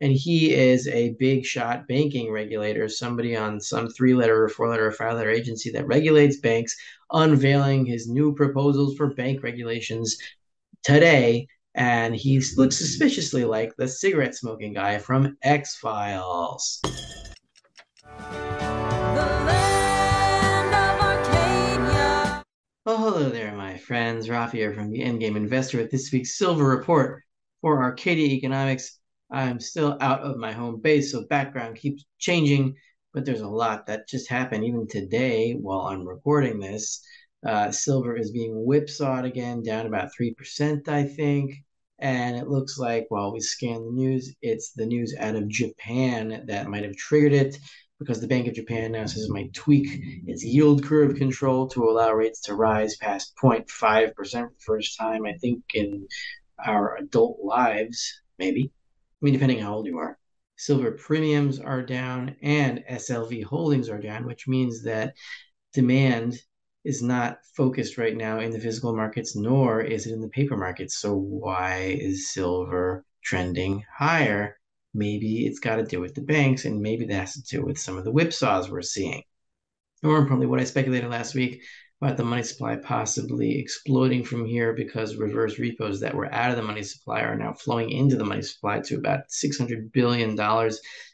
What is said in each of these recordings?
and he is a big shot banking regulator, somebody on some three letter or four letter or five letter agency that regulates banks, unveiling his new proposals for bank regulations today. And he looks suspiciously like the cigarette smoking guy from X Files. Well, hello there, my friends. Rafi here from the Endgame Investor with this week's Silver Report for Arcadia Economics. I'm still out of my home base, so background keeps changing, but there's a lot that just happened even today while I'm recording this. Uh, silver is being whipsawed again, down about 3%, I think. And it looks like while we scan the news, it's the news out of Japan that might have triggered it because the Bank of Japan now says it might tweak its yield curve control to allow rates to rise past 0.5% for the first time, I think, in our adult lives, maybe. I mean, depending how old you are. Silver premiums are down and SLV holdings are down, which means that demand is not focused right now in the physical markets, nor is it in the paper markets. So, why is silver trending higher? Maybe it's got to do with the banks, and maybe that has to do with some of the whipsaws we're seeing. More importantly, what I speculated last week about the money supply possibly exploding from here because reverse repos that were out of the money supply are now flowing into the money supply to about $600 billion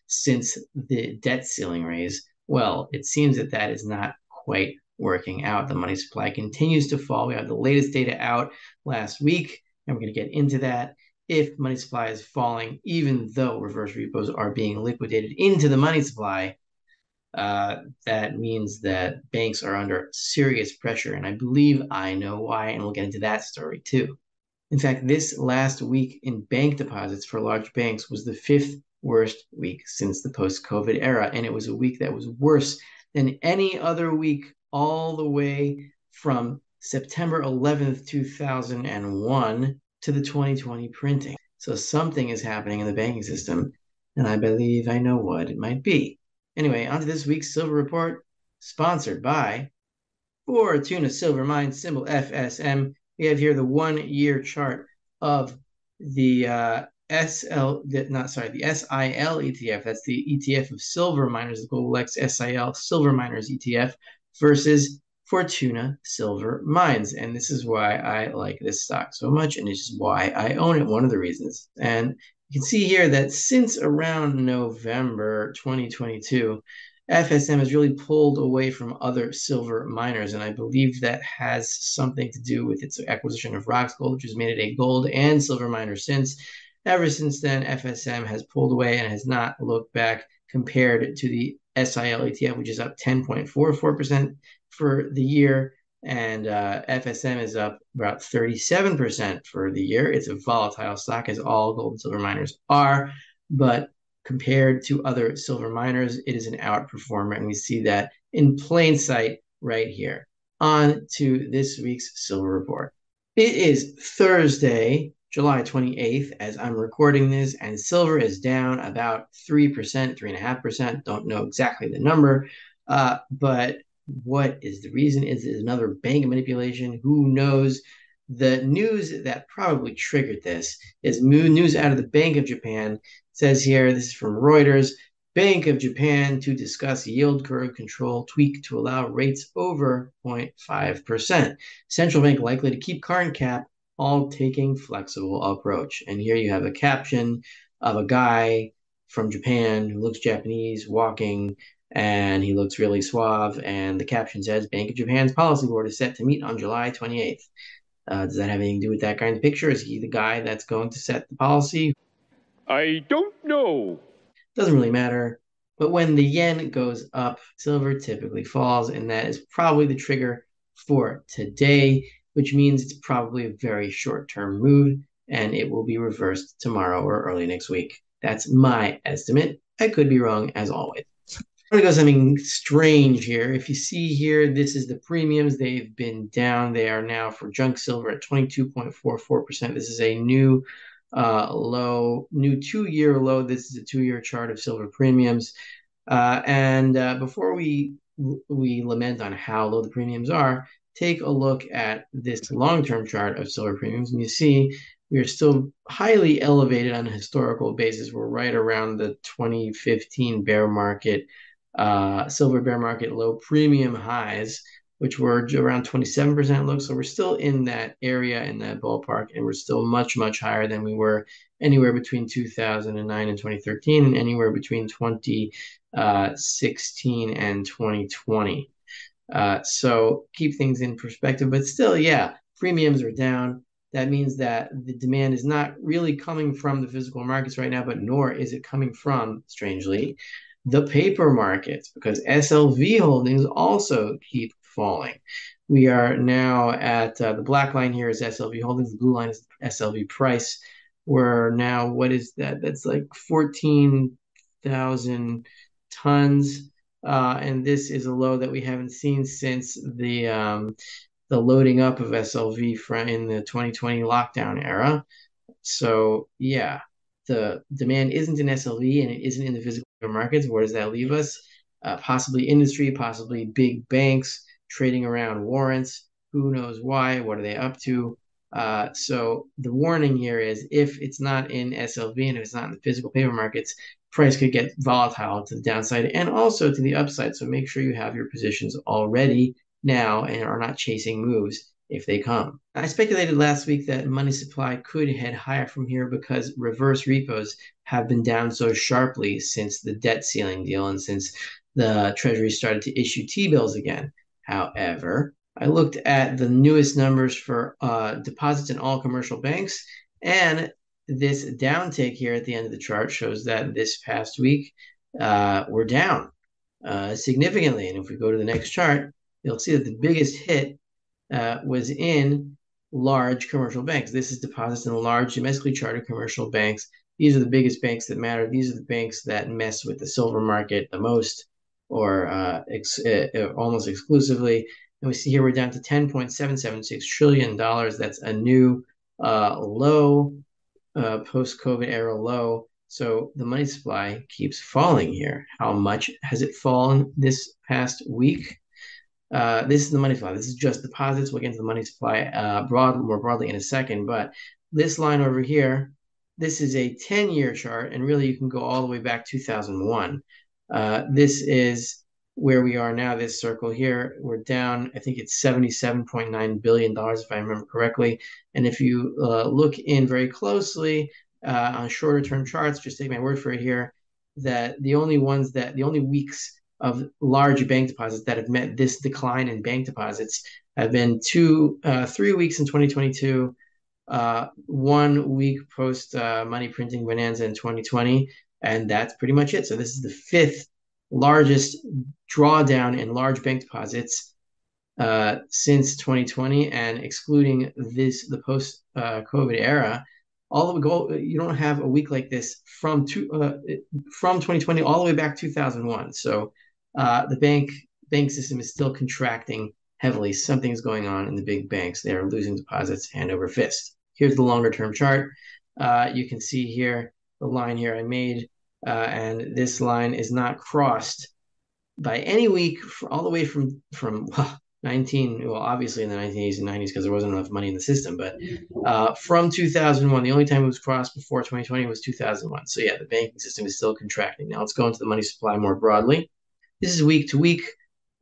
since the debt ceiling raise. Well, it seems that that is not quite working out. The money supply continues to fall. We have the latest data out last week, and we're going to get into that. If money supply is falling, even though reverse repos are being liquidated into the money supply, uh, that means that banks are under serious pressure. And I believe I know why, and we'll get into that story too. In fact, this last week in bank deposits for large banks was the fifth worst week since the post COVID era. And it was a week that was worse than any other week all the way from September 11th, 2001 to the 2020 printing. So something is happening in the banking system, and I believe I know what it might be. Anyway, on to this week's Silver Report, sponsored by Fortuna Silver Mine, symbol FSM. We have here the one year chart of the uh, SL, not sorry, the SIL ETF. That's the ETF of silver miners, the X SIL Silver Miners ETF versus Fortuna Silver Mines. And this is why I like this stock so much, and this is why I own it. One of the reasons. And you can see here that since around November 2022, FSM has really pulled away from other silver miners, and I believe that has something to do with its acquisition of Roxgold, which has made it a gold and silver miner since. Ever since then, FSM has pulled away and has not looked back compared to the SIL ETF, which is up 10.44% for the year and uh, FSM is up about 37% for the year. It's a volatile stock, as all gold and silver miners are, but compared to other silver miners, it is an outperformer, and we see that in plain sight right here. On to this week's silver report. It is Thursday, July 28th, as I'm recording this, and silver is down about 3%, 3.5%. Don't know exactly the number, uh, but what is the reason? Is it another bank manipulation? Who knows? The news that probably triggered this is news out of the Bank of Japan. It says here, this is from Reuters. Bank of Japan to discuss yield curve control tweak to allow rates over 0.5%. Central bank likely to keep current cap, all taking flexible approach. And here you have a caption of a guy from Japan who looks Japanese walking and he looks really suave. And the caption says, Bank of Japan's policy board is set to meet on July 28th. Uh, does that have anything to do with that kind of picture? Is he the guy that's going to set the policy? I don't know. Doesn't really matter. But when the yen goes up, silver typically falls, and that is probably the trigger for today, which means it's probably a very short term move and it will be reversed tomorrow or early next week. That's my estimate. I could be wrong as always. I'm going to go something strange here. If you see here, this is the premiums. They've been down. They are now for junk silver at 22.44%. This is a new uh, low, new two-year low. This is a two-year chart of silver premiums. Uh, and uh, before we we lament on how low the premiums are, take a look at this long-term chart of silver premiums, and you see we are still highly elevated on a historical basis. We're right around the 2015 bear market, uh, silver bear market low premium highs, which were around 27% low. So we're still in that area in that ballpark, and we're still much, much higher than we were anywhere between 2009 and 2013, and anywhere between 2016 and 2020. Uh, so keep things in perspective, but still, yeah, premiums are down that means that the demand is not really coming from the physical markets right now, but nor is it coming from, strangely, the paper markets, because SLV holdings also keep falling. We are now at uh, the black line here is SLV holdings, the blue line is SLV price. We're now, what is that? That's like 14,000 tons. Uh, and this is a low that we haven't seen since the um, the loading up of SLV in the 2020 lockdown era. So yeah, the demand isn't in SLV and it isn't in the physical markets. Where does that leave us? Uh, possibly industry, possibly big banks trading around warrants. Who knows why? What are they up to? Uh, so the warning here is if it's not in SLV and if it's not in the physical paper markets, price could get volatile to the downside and also to the upside. So make sure you have your positions already now and are not chasing moves if they come. I speculated last week that money supply could head higher from here because reverse repos have been down so sharply since the debt ceiling deal and since the Treasury started to issue T bills again. However, I looked at the newest numbers for uh, deposits in all commercial banks, and this downtake here at the end of the chart shows that this past week uh, we're down uh, significantly. And if we go to the next chart, you'll see that the biggest hit uh, was in large commercial banks. This is deposits in large domestically chartered commercial banks. These are the biggest banks that matter. These are the banks that mess with the silver market the most or uh, ex- uh, uh almost exclusively. And we see here we're down to $10.776 trillion. That's a new uh, low, uh, post COVID era low. So the money supply keeps falling here. How much has it fallen this past week? Uh, this is the money supply. This is just deposits. We'll get into the money supply uh, broad, more broadly in a second. But this line over here, this is a 10 year chart, and really you can go all the way back 2001. Uh, this is where we are now. This circle here, we're down, I think it's $77.9 billion, if I remember correctly. And if you uh, look in very closely uh, on shorter term charts, just take my word for it here, that the only ones that the only weeks of large bank deposits that have met this decline in bank deposits have been two, uh, three weeks in 2022, uh, one week post uh, money printing bonanza in 2020, and that's pretty much it. So this is the fifth largest drawdown in large bank deposits uh, since 2020, and excluding this the post uh, COVID era, all the goal you don't have a week like this from two uh, from 2020 all the way back 2001. So uh, the bank bank system is still contracting heavily. Something's going on in the big banks. They are losing deposits hand over fist. Here's the longer term chart. Uh, you can see here the line here I made, uh, and this line is not crossed by any week all the way from from well, 19 well obviously in the 1980s and 90s because there wasn't enough money in the system but uh, from 2001 the only time it was crossed before 2020 was 2001 so yeah the banking system is still contracting now let's go into the money supply more broadly this is week to week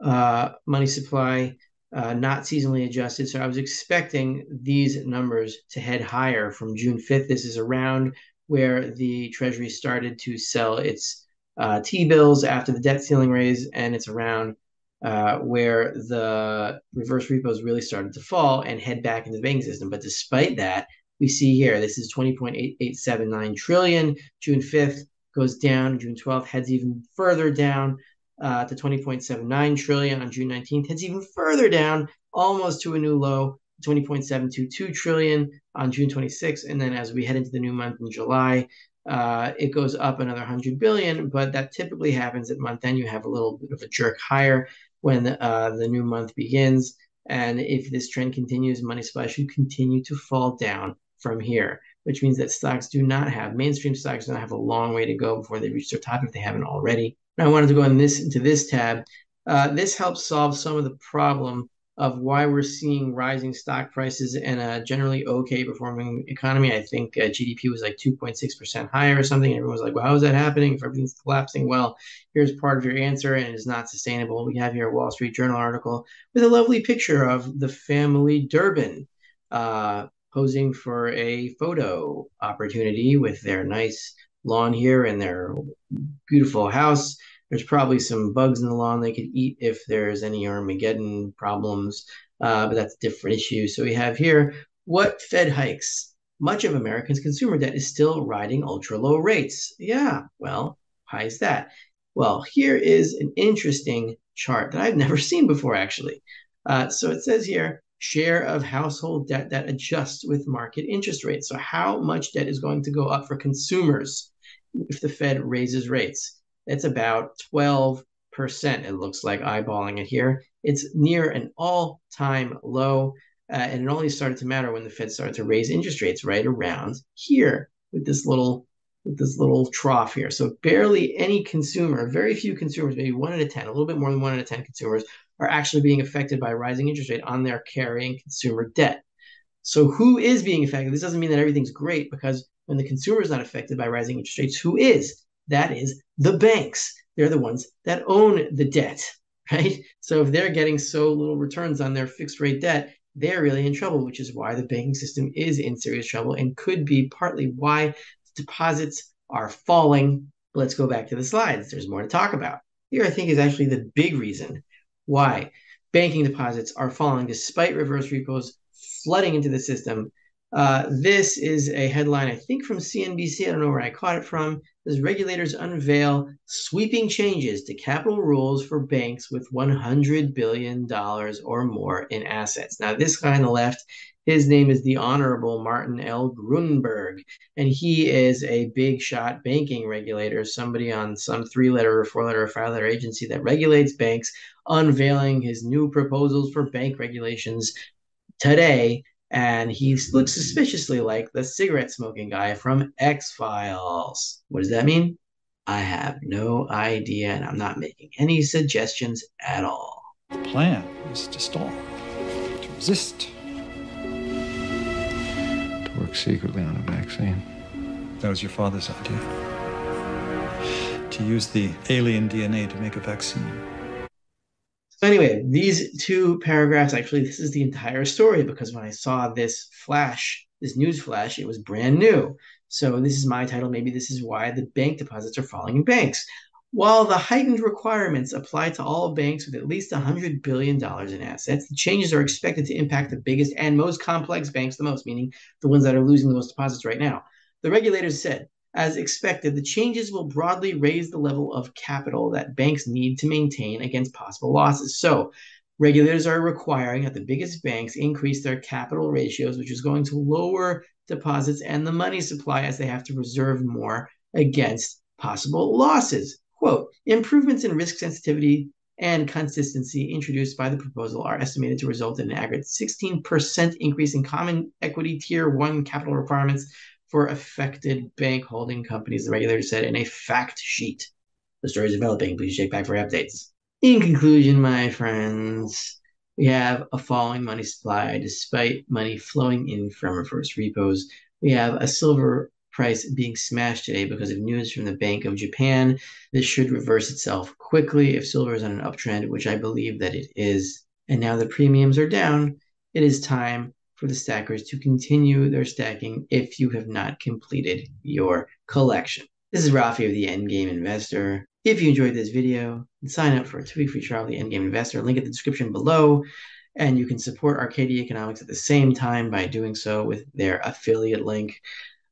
uh, money supply, uh, not seasonally adjusted. So I was expecting these numbers to head higher from June 5th. This is around where the Treasury started to sell its uh, T bills after the debt ceiling raise, and it's around uh, where the reverse repos really started to fall and head back into the banking system. But despite that, we see here this is 20.8879 trillion. June 5th goes down. June 12th heads even further down uh, to 20.79 trillion on June 19th, heads even further down, almost to a new low, 20.722 trillion on June 26th. And then as we head into the new month in July, uh, it goes up another 100 billion, but that typically happens at month end. You have a little bit of a jerk higher when uh, the new month begins. And if this trend continues, money supply should continue to fall down from here, which means that stocks do not have, mainstream stocks do not have a long way to go before they reach their top if they haven't already. I wanted to go in this into this tab. Uh, this helps solve some of the problem of why we're seeing rising stock prices and a generally okay performing economy. I think uh, GDP was like 2.6% higher or something. And everyone was like, well, how is that happening if everything's collapsing? Well, here's part of your answer, and it is not sustainable. We have here a Wall Street Journal article with a lovely picture of the family Durbin uh, posing for a photo opportunity with their nice lawn here and their beautiful house there's probably some bugs in the lawn they could eat if there's any Armageddon problems, uh, but that's a different issue. So we have here what Fed hikes. Much of Americans' consumer debt is still riding ultra low rates. Yeah, well, why is that? Well, here is an interesting chart that I've never seen before, actually. Uh, so it says here share of household debt that adjusts with market interest rates. So, how much debt is going to go up for consumers if the Fed raises rates? It's about 12%. It looks like eyeballing it here. It's near an all time low. Uh, and it only started to matter when the Fed started to raise interest rates right around here with this little with this little trough here. So barely any consumer, very few consumers, maybe one out of 10, a little bit more than one out of 10 consumers are actually being affected by rising interest rate on their carrying consumer debt. So who is being affected? This doesn't mean that everything's great because when the consumer is not affected by rising interest rates, who is? That is the banks. They're the ones that own the debt, right? So if they're getting so little returns on their fixed rate debt, they're really in trouble, which is why the banking system is in serious trouble and could be partly why deposits are falling. Let's go back to the slides. There's more to talk about. Here, I think, is actually the big reason why banking deposits are falling despite reverse repos flooding into the system uh, this is a headline, I think, from CNBC. I don't know where I caught it from. As regulators unveil sweeping changes to capital rules for banks with $100 billion or more in assets. Now, this guy on the left, his name is the Honorable Martin L. Gruenberg, and he is a big shot banking regulator, somebody on some three letter or four letter or five letter agency that regulates banks, unveiling his new proposals for bank regulations today and he looks suspiciously like the cigarette smoking guy from X Files. What does that mean? I have no idea, and I'm not making any suggestions at all. The plan is to stall, to resist, to work secretly on a vaccine. That was your father's idea. To use the alien DNA to make a vaccine. So anyway, these two paragraphs actually this is the entire story because when I saw this flash, this news flash, it was brand new. So this is my title. Maybe this is why the bank deposits are falling in banks. While the heightened requirements apply to all banks with at least $100 billion in assets, the changes are expected to impact the biggest and most complex banks the most, meaning the ones that are losing the most deposits right now. The regulators said as expected, the changes will broadly raise the level of capital that banks need to maintain against possible losses. So, regulators are requiring that the biggest banks increase their capital ratios, which is going to lower deposits and the money supply as they have to reserve more against possible losses. Quote Improvements in risk sensitivity and consistency introduced by the proposal are estimated to result in an aggregate 16% increase in common equity tier one capital requirements for affected bank holding companies, the regulator said in a fact sheet. The story is developing. Please check back for updates. In conclusion, my friends, we have a falling money supply despite money flowing in from reverse repos. We have a silver price being smashed today because of news from the Bank of Japan. This should reverse itself quickly if silver is on an uptrend, which I believe that it is. And now the premiums are down. It is time for the stackers to continue their stacking if you have not completed your collection. This is Rafi of the Endgame Investor. If you enjoyed this video, sign up for a two-week free trial of the Endgame Investor. Link in the description below. And you can support Arcadia Economics at the same time by doing so with their affiliate link.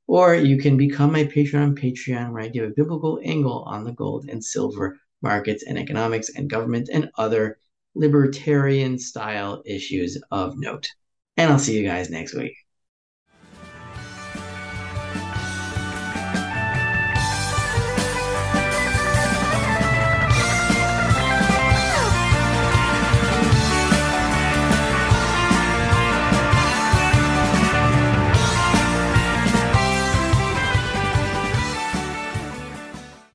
Or you can become my patron on Patreon, where I give a biblical angle on the gold and silver markets and economics and government and other libertarian style issues of note. And I'll see you guys next week.